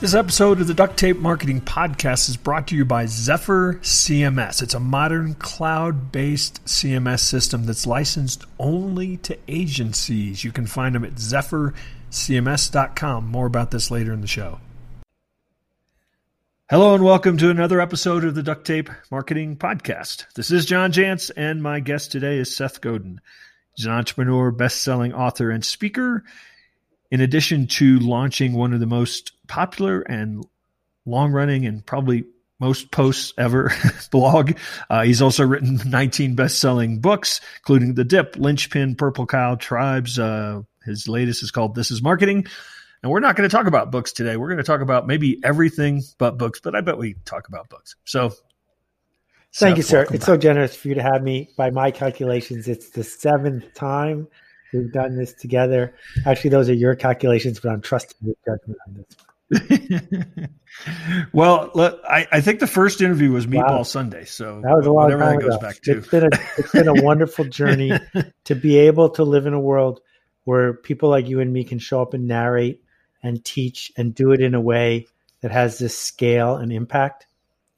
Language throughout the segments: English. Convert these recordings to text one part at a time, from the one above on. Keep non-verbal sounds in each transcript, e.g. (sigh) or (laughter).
This episode of the Duct Tape Marketing Podcast is brought to you by Zephyr CMS. It's a modern cloud based CMS system that's licensed only to agencies. You can find them at zephyrcms.com. More about this later in the show. Hello and welcome to another episode of the Duct Tape Marketing Podcast. This is John Jantsch, and my guest today is Seth Godin. He's an entrepreneur, best selling author, and speaker in addition to launching one of the most popular and long running and probably most posts ever (laughs) blog. Uh, he's also written (laughs) 19 best selling books, including The Dip, Linchpin, Purple Cow, Tribes. Uh, his latest is called This is Marketing. And we're not going to talk about books today. We're going to talk about maybe everything but books, but I bet we talk about books. So thank you, sir. It's back. so generous for you to have me. By my calculations, it's the seventh time We've done this together. Actually, those are your calculations, but I'm trusting your judgment on this. (laughs) well, look, I, I, think the first interview was Meatball wow. Sundae, so that was a long time ago. back to. It's been a it's been a (laughs) wonderful journey to be able to live in a world where people like you and me can show up and narrate and teach and do it in a way that has this scale and impact.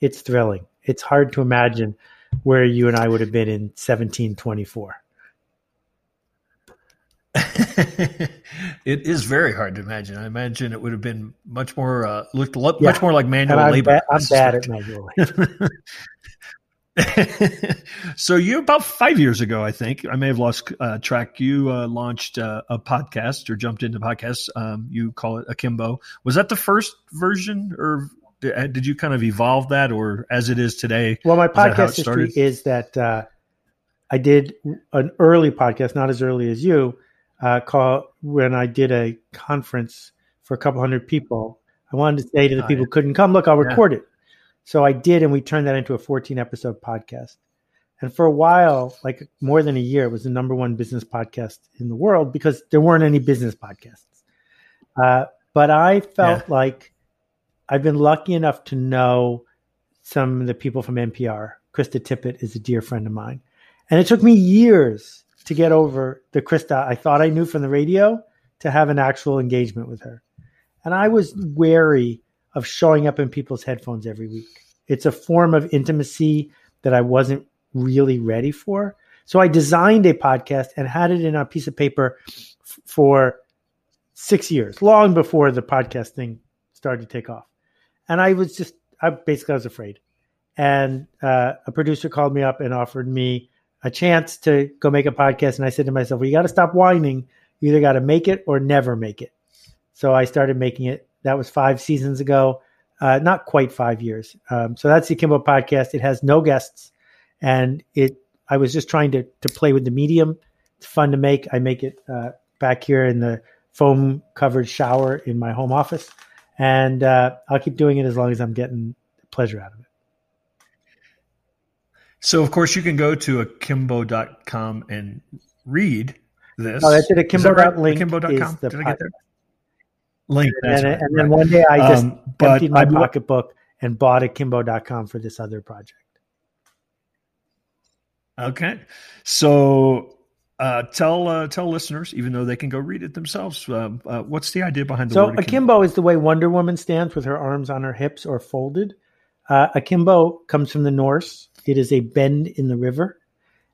It's thrilling. It's hard to imagine where you and I would have been in 1724. (laughs) it is very hard to imagine. I imagine it would have been much more uh, looked lo- yeah. much more like manual I'm labor. Ba- I'm (laughs) bad at manual labor. (laughs) so you about five years ago, I think I may have lost uh, track. You uh, launched uh, a podcast or jumped into podcasts. Um, you call it Akimbo. Was that the first version, or uh, did you kind of evolve that, or as it is today? Well, my podcast history is that uh, I did an early podcast, not as early as you, uh, call when I did a conference for a couple hundred people. I wanted to say to the people who couldn't come, look, I'll record yeah. it. So I did, and we turned that into a 14 episode podcast. And for a while, like more than a year, it was the number one business podcast in the world because there weren't any business podcasts. Uh, but I felt yeah. like I've been lucky enough to know some of the people from NPR. Krista Tippett is a dear friend of mine. And it took me years to get over the Krista I thought I knew from the radio to have an actual engagement with her. And I was wary of showing up in people's headphones every week. It's a form of intimacy that I wasn't really ready for. So I designed a podcast and had it in a piece of paper f- for six years, long before the podcast thing started to take off. And I was just, I basically was afraid. And uh, a producer called me up and offered me a chance to go make a podcast. And I said to myself, well, you got to stop whining. You either got to make it or never make it. So I started making it. That was five seasons ago, uh, not quite five years. Um, so that's the Akimbo podcast. It has no guests, and it. I was just trying to to play with the medium. It's fun to make. I make it uh, back here in the foam covered shower in my home office, and uh, I'll keep doing it as long as I'm getting pleasure out of it. So, of course, you can go to akimbo.com and read this. Oh, that's it. Akimbo.link akimbo.com. Did I get there? Link. And, then, right, and then one day I just um, emptied my I, pocketbook and bought akimbo.com for this other project. Okay. So uh, tell uh, tell listeners, even though they can go read it themselves, uh, uh what's the idea behind the so word akimbo? akimbo? is the way Wonder Woman stands with her arms on her hips or folded. Uh, akimbo comes from the Norse it is a bend in the river.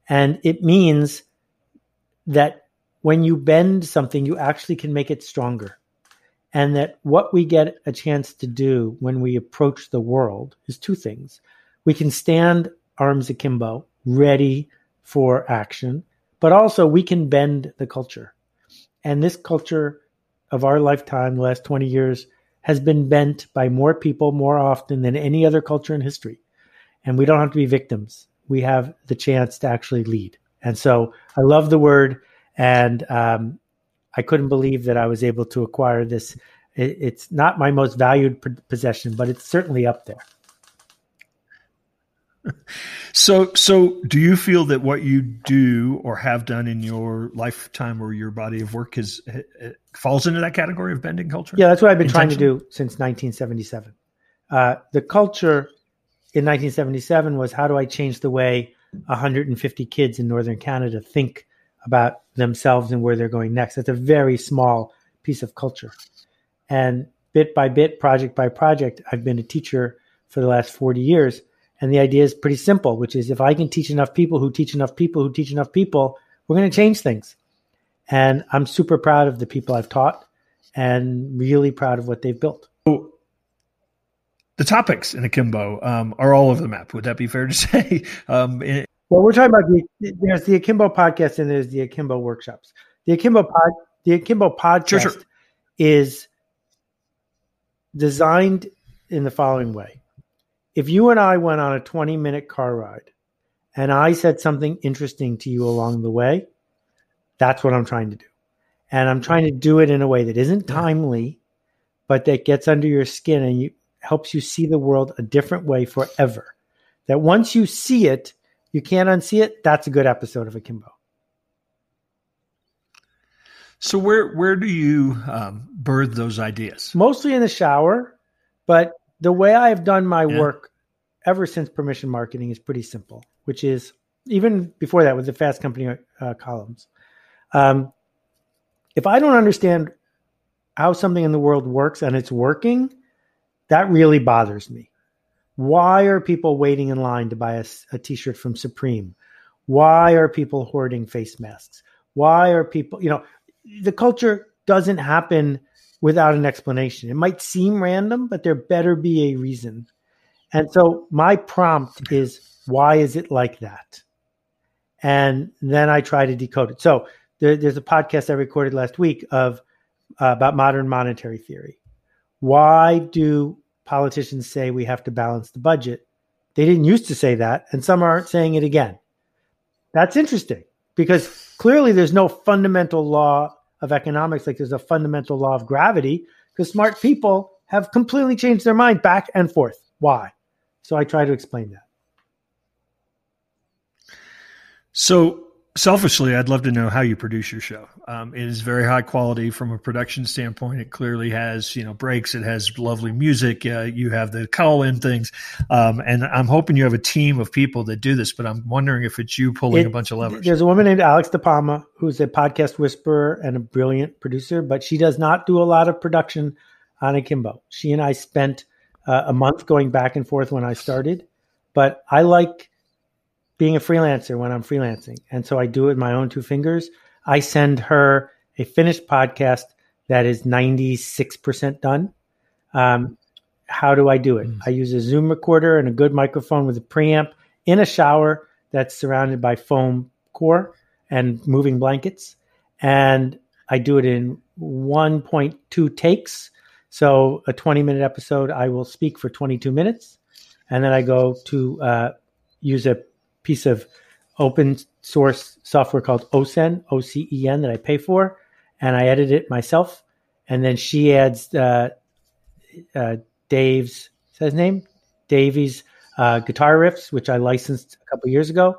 And it means that when you bend something, you actually can make it stronger. And that what we get a chance to do when we approach the world is two things. We can stand arms akimbo, ready for action, but also we can bend the culture. And this culture of our lifetime, the last 20 years, has been bent by more people more often than any other culture in history and we don't have to be victims. We have the chance to actually lead. And so I love the word, and um, I couldn't believe that I was able to acquire this. It, it's not my most valued possession, but it's certainly up there. (laughs) So, so do you feel that what you do or have done in your lifetime or your body of work is falls into that category of bending culture? Yeah, that's what I've been trying to do since 1977. Uh, the culture in 1977 was how do I change the way 150 kids in northern Canada think about themselves and where they're going next. That's a very small piece of culture. And bit by bit, project by project. I've been a teacher for the last 40 years. And the idea is pretty simple, which is if I can teach enough people who teach enough people who teach enough people, we're going to change things. And I'm super proud of the people I've taught and really proud of what they've built. The topics in Akimbo um, are all over the map. Would that be fair to (laughs) say? Um, in- well, we're talking about the, there's the Akimbo podcast and there's the Akimbo workshops. The Akimbo pod, the Akimbo podcast sure, sure. is designed in the following way. If you and I went on a 20 minute car ride and I said something interesting to you along the way, that's what I'm trying to do. And I'm trying to do it in a way that isn't timely, but that gets under your skin and you, helps you see the world a different way forever. That once you see it, you can't unsee it. That's a good episode of Akimbo. So where where do you um, birth those ideas? Mostly in the shower, but the way I've done my yeah. work ever since permission marketing is pretty simple, which is even before that with the Fast Company uh, columns. Um, if I don't understand how something in the world works and it's working, that really bothers me. Why are people waiting in line to buy a a t-shirt from Supreme? Why are people hoarding face masks? Why are people, you know, the culture doesn't happen without an explanation. It might seem random, but there better be a reason. And so my prompt is why is it like that? And then I try to decode it. So there, there's a podcast I recorded last week of uh, about modern monetary theory. Why do politicians say we have to balance the budget? They didn't used to say that, and some aren't saying it again. That's interesting because clearly there's no fundamental law of economics like there's a fundamental law of gravity because smart people have completely changed their mind back and forth. Why? So I try to explain that. So selfishly, I'd love to know how you produce your show. Um, it is very high quality from a production standpoint. It clearly has, you know, breaks. It has lovely music. Uh, you have the call in things. Um, and I'm hoping you have a team of people that do this, but I'm wondering if it's you pulling it, a bunch of levers. There's a woman named Alex De Palma who's a podcast whisperer and a brilliant producer, but she does not do a lot of production on Akimbo. She and I spent uh, a month going back and forth when I started, but I like being a freelancer when I'm freelancing. And so I do it with my own two fingers. I send her a finished podcast that is 96% done. Um, how do I do it? Mm. I use a Zoom recorder and a good microphone with a preamp in a shower that's surrounded by foam core and moving blankets. And I do it in 1.2 takes. So a 20 minute episode, I will speak for 22 minutes. And then I go to uh, use a piece of open source software called OCEN, O C E N, that I pay for, and I edit it myself. And then she adds uh, uh, Dave's, is his name? Davies uh, guitar riffs, which I licensed a couple years ago.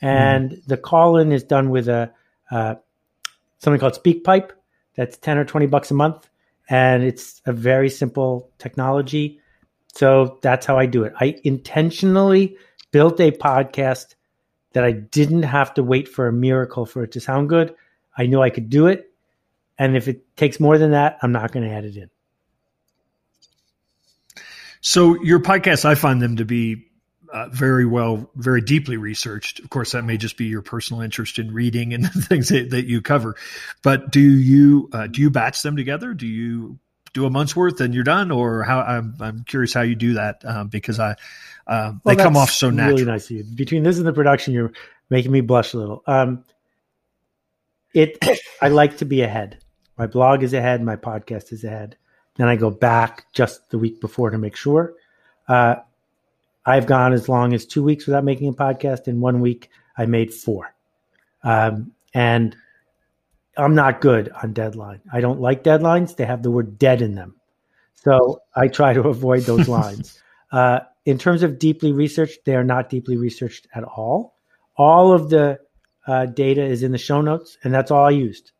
And mm. the call in is done with a uh, something called SpeakPipe. That's 10 or 20 bucks a month. And it's a very simple technology. So that's how I do it. I intentionally built a podcast that I didn't have to wait for a miracle for it to sound good. I knew I could do it. And if it takes more than that, I'm not going to add it in. So, your podcasts, I find them to be uh, very well, very deeply researched. Of course, that may just be your personal interest in reading and (laughs) the things that, that you cover. But do you uh, do you batch them together? Do you do a month's worth and you're done, or how? I'm, I'm curious how you do that um, because I um, well, they come off so natural. Really nice of you. Between this and the production, you're making me blush a little. Um, it. I like to be ahead. My blog is ahead. My podcast is ahead. Then I go back just the week before to make sure. Uh, I've gone as long as two weeks without making a podcast. In one week, I made four. Um, and I'm not good on deadline. I don't like deadlines. They have the word dead in them. So I try to avoid those (laughs) lines. Uh, in terms of deeply researched, they are not deeply researched at all. All of the uh, data is in the show notes, and that's all I used.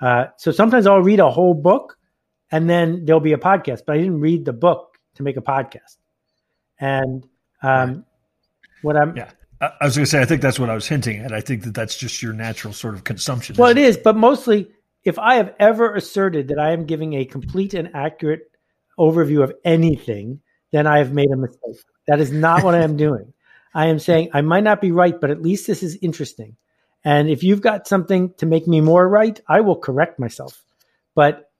Uh, so sometimes I'll read a whole book, and then there'll be a podcast, but I didn't read the book to make a podcast. And um, right. what I'm yeah. I was going to say, I think that's what I was hinting at. I think that that's just your natural sort of consumption. Well, it is, but mostly, if I have ever asserted that I am giving a complete and accurate overview of anything, then I have made a mistake. That is not what I am doing. I am saying I might not be right, but at least this is interesting. And if you've got something to make me more right, I will correct myself. But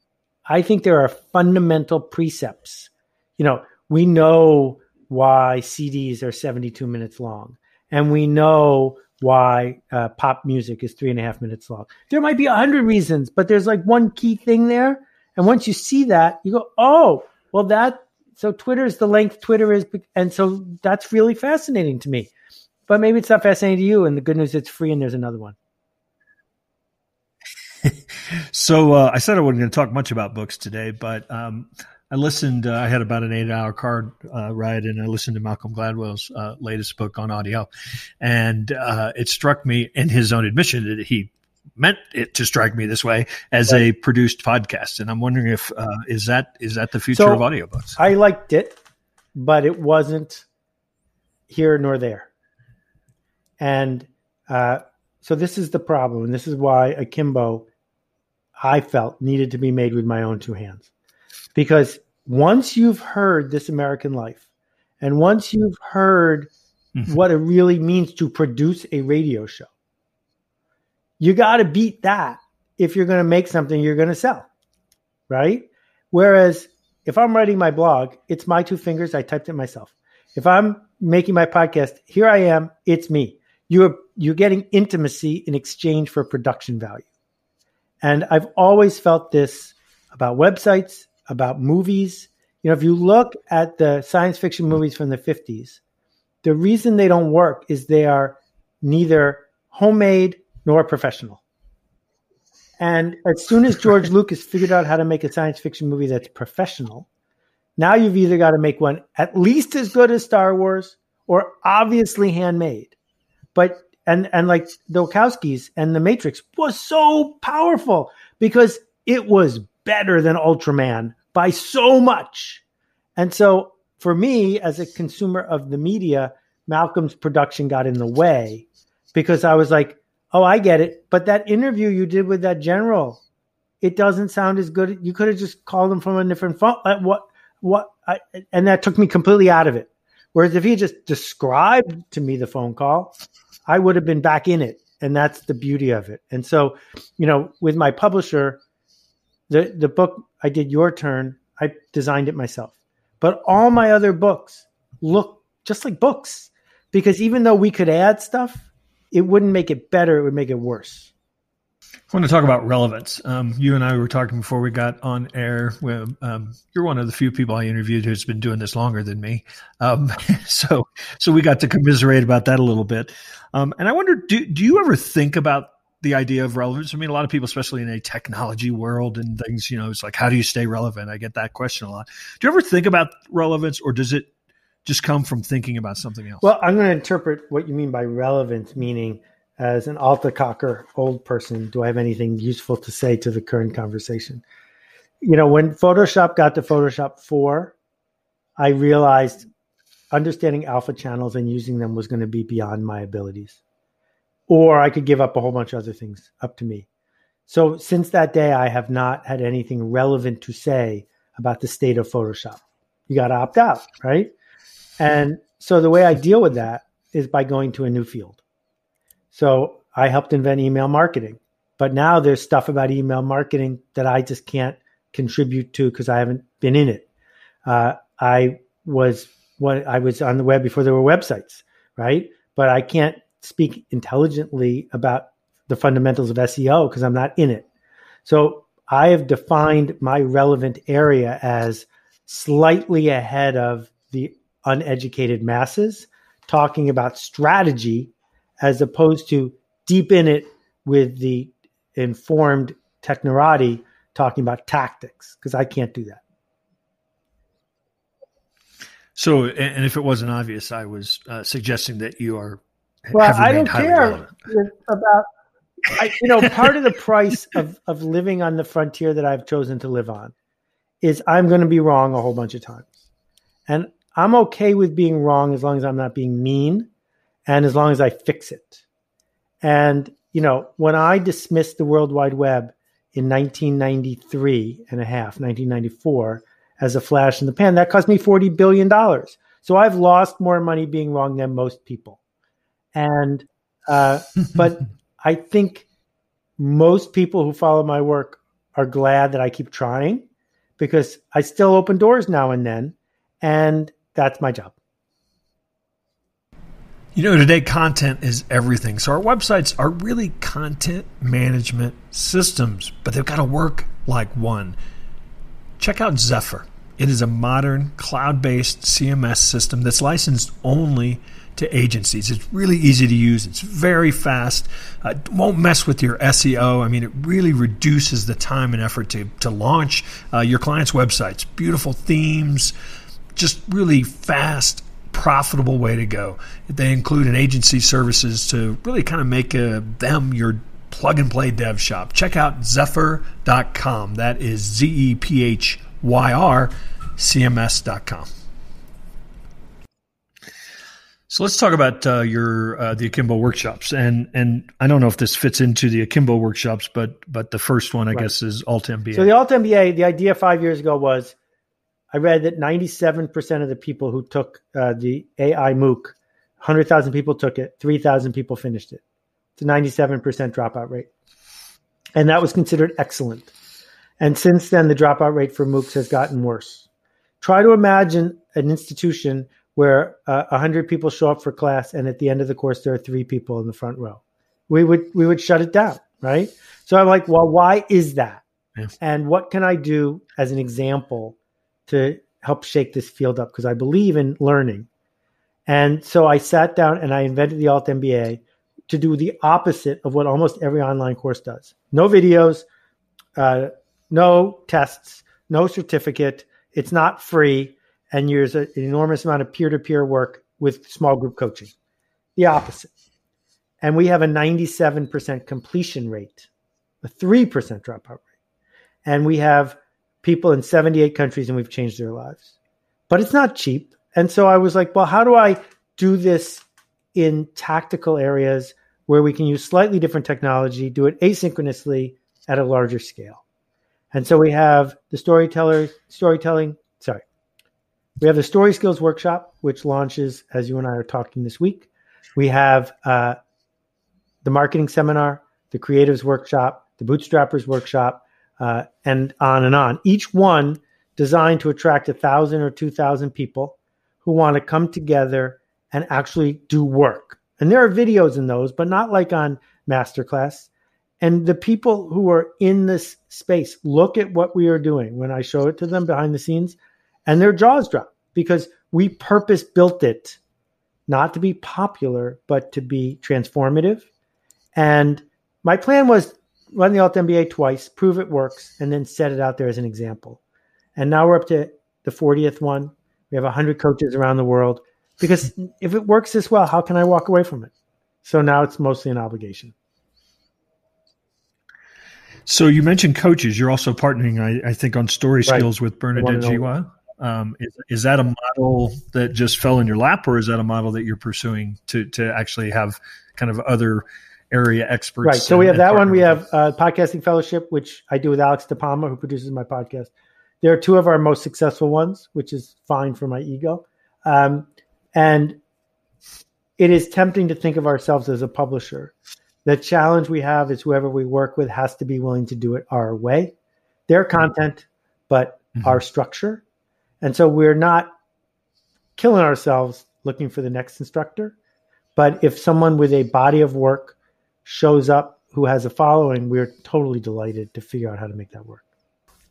I think there are fundamental precepts. You know, we know why CDs are 72 minutes long, and we know why uh, pop music is three and a half minutes long. There might be a hundred reasons, but there's like one key thing there. And once you see that, you go, oh, well, that, so Twitter is the length Twitter is. And so that's really fascinating to me. But maybe it's not fascinating to you. And the good news, it's free and there's another one. (laughs) so uh, I said I wasn't going to talk much about books today, but um, I listened. Uh, I had about an eight-hour car uh, ride, and I listened to Malcolm Gladwell's uh, latest book on audio, and uh, it struck me, in his own admission, that he meant it to strike me this way as right. a produced podcast. And I'm wondering if uh, is that is that the future so of audiobooks? I liked it, but it wasn't here nor there, and uh, so this is the problem, and this is why Akimbo, I felt needed to be made with my own two hands because once you've heard This American Life, and once you've heard mm-hmm. what it really means to produce a radio show, you got to beat that if you're going to make something you're going to sell, right? Whereas if I'm writing my blog, it's my two fingers. I typed it myself. If I'm making my podcast, here I am. It's me. You're you're getting intimacy in exchange for production value, and I've always felt this about websites, about movies. You know, if you look at the science fiction movies from the 50s, the reason they don't work is they are neither homemade nor professional. And as soon as George (laughs) Lucas figured out how to make a science fiction movie that's professional, now you've either got to make one at least as good as Star Wars or obviously handmade. But and and like the Wachowskis and the Matrix was so powerful because it was better than Ultraman by so much. And so for me, as a consumer of the media, Malcolm's production got in the way because I was like, oh, I get it. But that interview you did with that general, it doesn't sound as good. You could have just called him from a different phone. Uh, what, what, I, and that took me completely out of it. Whereas if he just described to me the phone call, I would have been back in it. And that's the beauty of it. And so, you know, with my publisher, the the book I did Your Turn, I designed it myself. But all my other books look just like books because even though we could add stuff, it wouldn't make it better, it would make it worse. I want to talk about relevance. Um, you and I were talking before we got on air. Um, you're one of the few people I interviewed who's been doing this longer than me, um, (laughs) so so we got to commiserate about that a little bit. Um, and I wonder, do do you ever think about the idea of relevance. I mean, a lot of people, especially in a technology world and things, you know, it's like, how do you stay relevant? I get that question a lot. Do you ever think about relevance or does it just come from thinking about something else? Well, I'm going to interpret what you mean by relevance, meaning as an alta cocker old person, do I have anything useful to say to the current conversation? You know, when Photoshop got to Photoshop 4, I realized understanding alpha channels and using them was going to be beyond my abilities or I could give up a whole bunch of other things up to me. So since that day, I have not had anything relevant to say about the state of Photoshop. You got to opt out, right? And so the way I deal with that is by going to a new field. So I helped invent email marketing, but now there's stuff about email marketing that I just can't contribute to because I haven't been in it. Uh, I was what I was on the web before there were websites, right? But I can't speak intelligently about the fundamentals of SEO because I'm not in it. So I have defined my relevant area as slightly ahead of the uneducated masses, talking about strategy as opposed to deep in it with the informed technorati talking about tactics because I can't do that. So, and if it wasn't obvious, I was uh, suggesting that you are well, I don't care about. I, you know, part of the price of of living on the frontier that I've chosen to live on is I'm going to be wrong a whole bunch of times, and I'm okay with being wrong as long as I'm not being mean, and as long as I fix it. And you know, when I dismissed the World Wide Web in 1993 and a half, 1994, as a flash in the pan. That cost me $40 billion. So I've lost more money being wrong than most people. And, uh, (laughs) but I think most people who follow my work are glad that I keep trying because I still open doors now and then. And that's my job. You know, today content is everything. So our websites are really content management systems, but they've got to work like one. Check out Zephyr. It is a modern cloud based CMS system that's licensed only to agencies. It's really easy to use, it's very fast, uh, won't mess with your SEO. I mean, it really reduces the time and effort to, to launch uh, your clients' websites. Beautiful themes, just really fast profitable way to go. They include an agency services to really kind of make a, uh, them your plug and play dev shop. Check out zephyr.com. That is Z E P H Y R CMS.com. So let's talk about uh, your uh, the Akimbo workshops, and and I don't know if this fits into the Akimbo workshops, but but the first one I right. guess is Alt MBA. So the Alt MBA, the idea five years ago was I read that 97% of the people who took uh, the AI MOOC, 100,000 people took it, 3,000 people finished it. It's a 97% dropout rate. And that was considered excellent. And since then, the dropout rate for MOOCs has gotten worse. Try to imagine an institution where uh, 100 people show up for class and at the end of the course, there are three people in the front row. We would, we would shut it down, right? So I'm like, well, why is that? Yeah. And what can I do as an example to help shake this field up because I believe in learning. And so I sat down and I invented the Alt MBA to do the opposite of what almost every online course does. No videos, uh, no tests, no certificate. It's not free, and there's an enormous amount of peer-to-peer work with small group coaching. The opposite. And we have a 97% completion rate, a 3% dropout rate. And we have people in 78 countries and we've changed their lives. But it's not cheap. And so I was like, well, how do I do this in tactical areas where we can use slightly different technology, do it asynchronously at a larger scale? And so we have the storyteller storytelling, sorry. We have the story skills workshop, which launches as you and I are talking this week. We have uh, the marketing seminar, the creatives workshop, the bootstrappers workshop, uh, and on and on. Each one designed to attract a thousand or two thousand people who want to come together and actually do work. And there are videos in those, but not like on Masterclass. And the people who are in this space look at what we are doing when I show it to them behind the scenes, and their jaws drop because we purpose built it not to be popular, but to be transformative. And my plan was run the Alt MBA twice, prove it works, and then set it out there as an example. And now we're up to the 40th one. We have 100 coaches around the world because (laughs) if it works this well, how can I walk away from it? So now it's mostly an obligation. So you mentioned coaches. You're also partnering, I, I think, on story right. skills with Bernadette Jiwa. Um, is, is that a model that just fell in your lap, or is that a model that you're pursuing to to actually have kind of other area experts. Right. So we have that one. We have uh, podcasting fellowship, which I do with Alex DePalma, who produces my podcast. There are two of our most successful ones, which is fine for my ego. Um, and it is tempting to think of ourselves as a publisher. The challenge we have is whoever we work with has to be willing to do it our way, their content, but mm-hmm. our structure. And so we're not killing ourselves looking for the next instructor. But if someone with a body of work shows up who has a following, we're totally delighted to figure out how to make that work.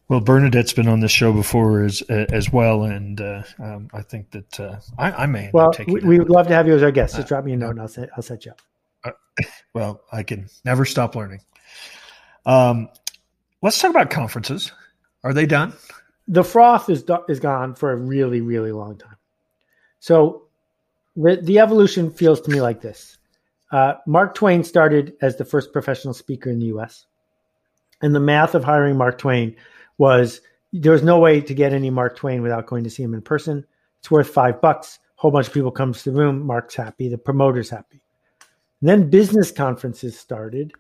Well, Bernadette's been on this show before as as well, and uh, um, I think that uh, I, I, may. Well, we, we would love to have you as our guest. Just uh, drop me a note, and I'll set I'll set you up. Uh, well, I can never stop learning. Um, let's talk about conferences. Are they done? The froth is is gone for a really really long time. So the, the evolution feels to me like this. Uh, Mark Twain started as the first professional speaker in the US. And the math of hiring Mark Twain was there was no way to get any Mark Twain without going to see him in person. It's worth five bucks. A whole bunch of people comes to the room. Mark's happy. The promoter's happy. And then business conferences started,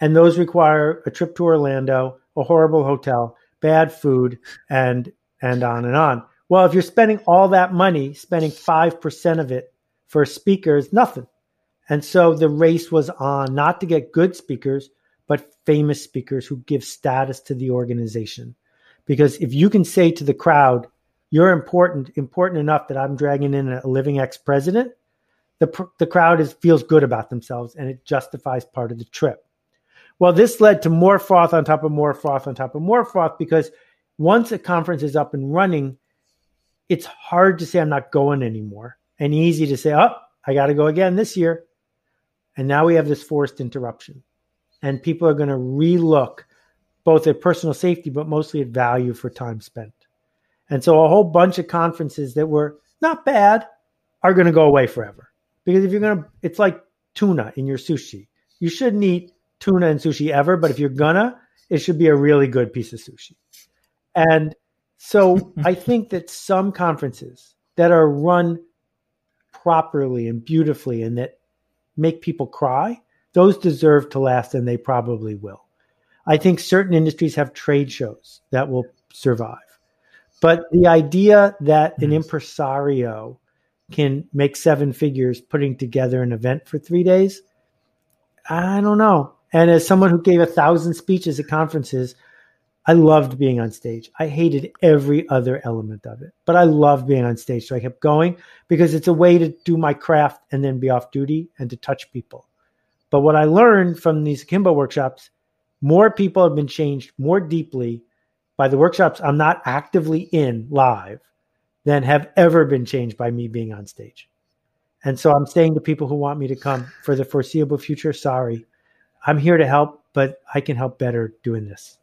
and those require a trip to Orlando, a horrible hotel, bad food, and and on and on. Well, if you're spending all that money, spending 5% of it for speakers, nothing. And so the race was on not to get good speakers, but famous speakers who give status to the organization. Because if you can say to the crowd, you're important, important enough that I'm dragging in a living ex president, the, the crowd is, feels good about themselves and it justifies part of the trip. Well, this led to more froth on top of more froth on top of more froth because once a conference is up and running, it's hard to say I'm not going anymore and easy to say, oh, I got to go again this year. And now we have this forced interruption. And people are going to relook both at personal safety, but mostly at value for time spent. And so a whole bunch of conferences that were not bad are going to go away forever. Because if you're going to, it's like tuna in your sushi. You shouldn't eat tuna and sushi ever, but if you're gonna, it should be a really good piece of sushi. And so (laughs) I think that some conferences that are run properly and beautifully and that make people cry, those deserve to last and they probably will. I think certain industries have trade shows that will survive. But the idea that an mm-hmm. impresario can make seven figures putting together an event for three days, I don't know. And as someone who gave a thousand speeches at conferences, I loved being on stage. I hated every other element of it, but I loved being on stage. So I kept going because it's a way to do my craft and then be off duty and to touch people. But what I learned from these Akimbo workshops, more people have been changed more deeply by the workshops I'm not actively in live than have ever been changed by me being on stage. And so I'm saying to people who want me to come for the foreseeable future, sorry, I'm here to help, but I can help better doing this.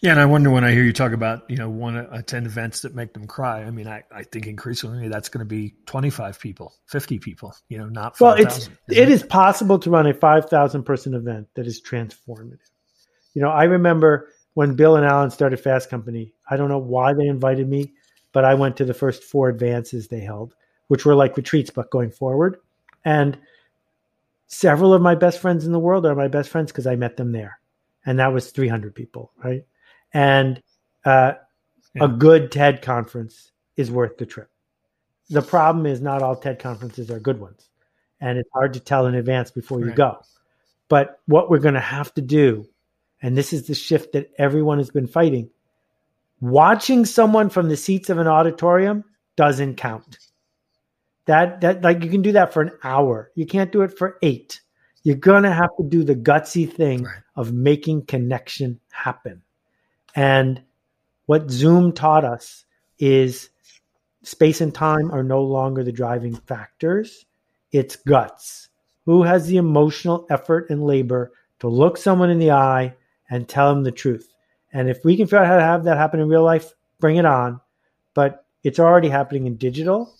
Yeah, and I wonder when I hear you talk about you know one attend events that make them cry. I mean, I, I think increasingly that's going to be twenty five people, fifty people. You know, not 5, well. It's 000, it, it is possible to run a five thousand person event that is transformative. You know, I remember when Bill and Alan started Fast Company. I don't know why they invited me, but I went to the first four advances they held, which were like retreats but going forward, and several of my best friends in the world are my best friends because I met them there. And that was 300 people, right? And uh, yeah. a good TED conference is worth the trip. The problem is not all TED conferences are good ones. And it's hard to tell in advance before you go. But what we're going to have to do, and this is the shift that everyone has been fighting, watching someone from the seats of an auditorium doesn't count. That that like you can do that for an hour. You can't do it for eight. You're gonna have to do the gutsy thing right. Of making connection happen. And what Zoom taught us is space and time are no longer the driving factors. It's guts. Who has the emotional effort and labor to look someone in the eye and tell them the truth? And if we can figure out how to have that happen in real life, bring it on. But it's already happening in digital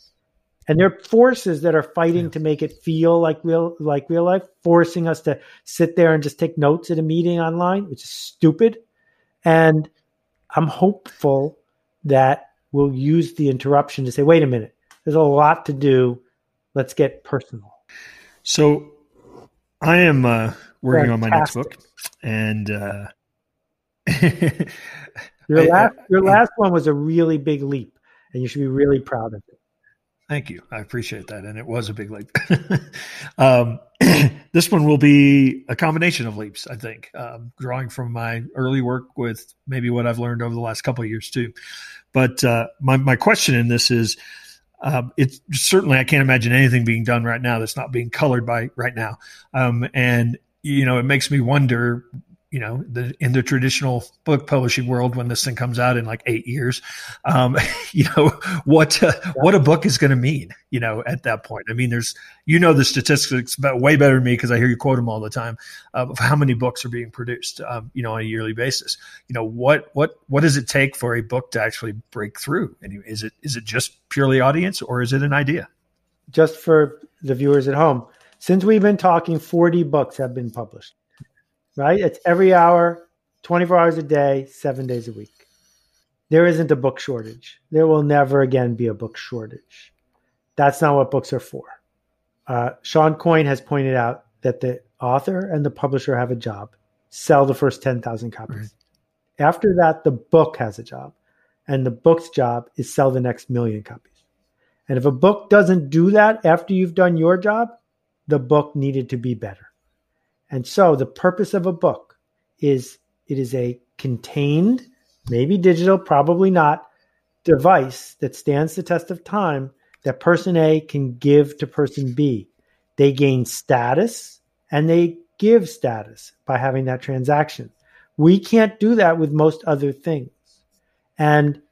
and there are forces that are fighting yeah. to make it feel like real like real life forcing us to sit there and just take notes at a meeting online which is stupid. And i'm hopeful that we'll use the interruption to say wait a minute there's a lot to do. Let's get personal. So i am uh, working Fantastic. on my next book and uh, (laughs) your last your last one was a really big leap and you should be really proud of it Thank you. I appreciate that. And it was a big leap. (laughs) um, (clears throat) this one will be a combination of leaps, I think, um, drawing from my early work with maybe what I've learned over the last couple of years too. But uh, my, my question in this is um, it's certainly, I can't imagine anything being done right now that's not being colored by right now. Um, and, you know, it makes me wonder you know, the, in the traditional book publishing world, when this thing comes out in like eight years, um, (laughs) you know, what, uh, what a book is going to mean, you know, at that point. I mean, there's, you know, the statistics about way better than me because I hear you quote them all the time uh, of how many books are being produced, um, you know, on a yearly basis. You know, what, what, what does it take for a book to actually break through? And is it, is it just purely audience or is it an idea? Just for the viewers at home, since we've been talking, 40 books have been published right? It's every hour, 24 hours a day, seven days a week. There isn't a book shortage. There will never again be a book shortage. That's not what books are for. Uh, Shawn Coyne has pointed out that the author and the publisher have a job sell the first 10,000 copies. Right. After that, the book has a job and the book's job is sell the next million copies. And if a book doesn't do that after you've done your job, the book needed to be better. And so the purpose of a book is it is a contained, maybe digital, probably not, device that stands the test of time that person A can give to person B. They gain status and they give status by having that transaction. We can't do that with most other things. And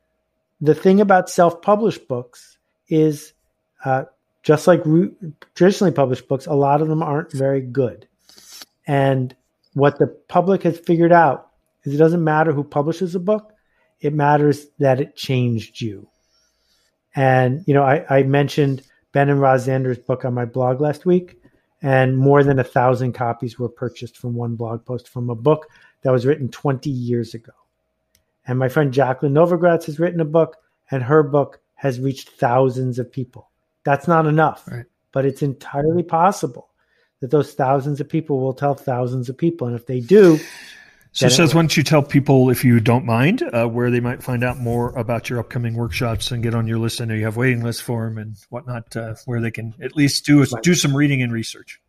the thing about self published books is uh, just like re- traditionally published books, a lot of them aren't very good. And what the public has figured out is it doesn't matter who publishes a book, it matters that it changed you. And, you know, I, I mentioned Ben and Roz Zander's book on my blog last week, and more than a thousand copies were purchased from one blog post from a book that was written 20 years ago. And my friend Jacqueline Novogratz has written a book, and her book has reached thousands of people. That's not enough, right. but it's entirely possible that those thousands of people will tell thousands of people. And if they do, (sighs) so, Seth, why don't you tell people, if you don't mind, uh, where they might find out more about your upcoming workshops and get on your list? I know you have waiting lists for them and whatnot, uh, where they can at least do do some reading and research.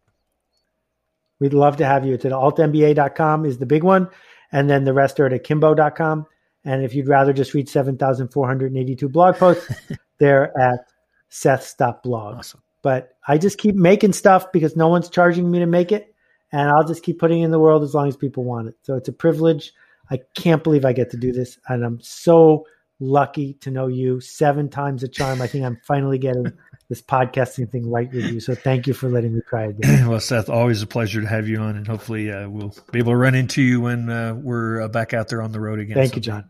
We'd love to have you. It's at altmba.com is the big one, and then the rest are at akimbo.com. And if you'd rather just read 7,482 blog posts, (laughs) they're at seth.blog. Awesome. But I just keep making stuff because no one's charging me to make it and I'll just keep putting it in the world as long as people want it. So it's a privilege. I can't believe I get to do this, and I'm so lucky to know you seven times a charm. I think I'm finally getting (laughs) this podcasting thing right with you. So thank you for letting me try again. (clears throat) well, Seth, always a pleasure to have you on, and hopefully uh, we'll be able to run into you when uh, we're uh, back out there on the road again. Thank you, John.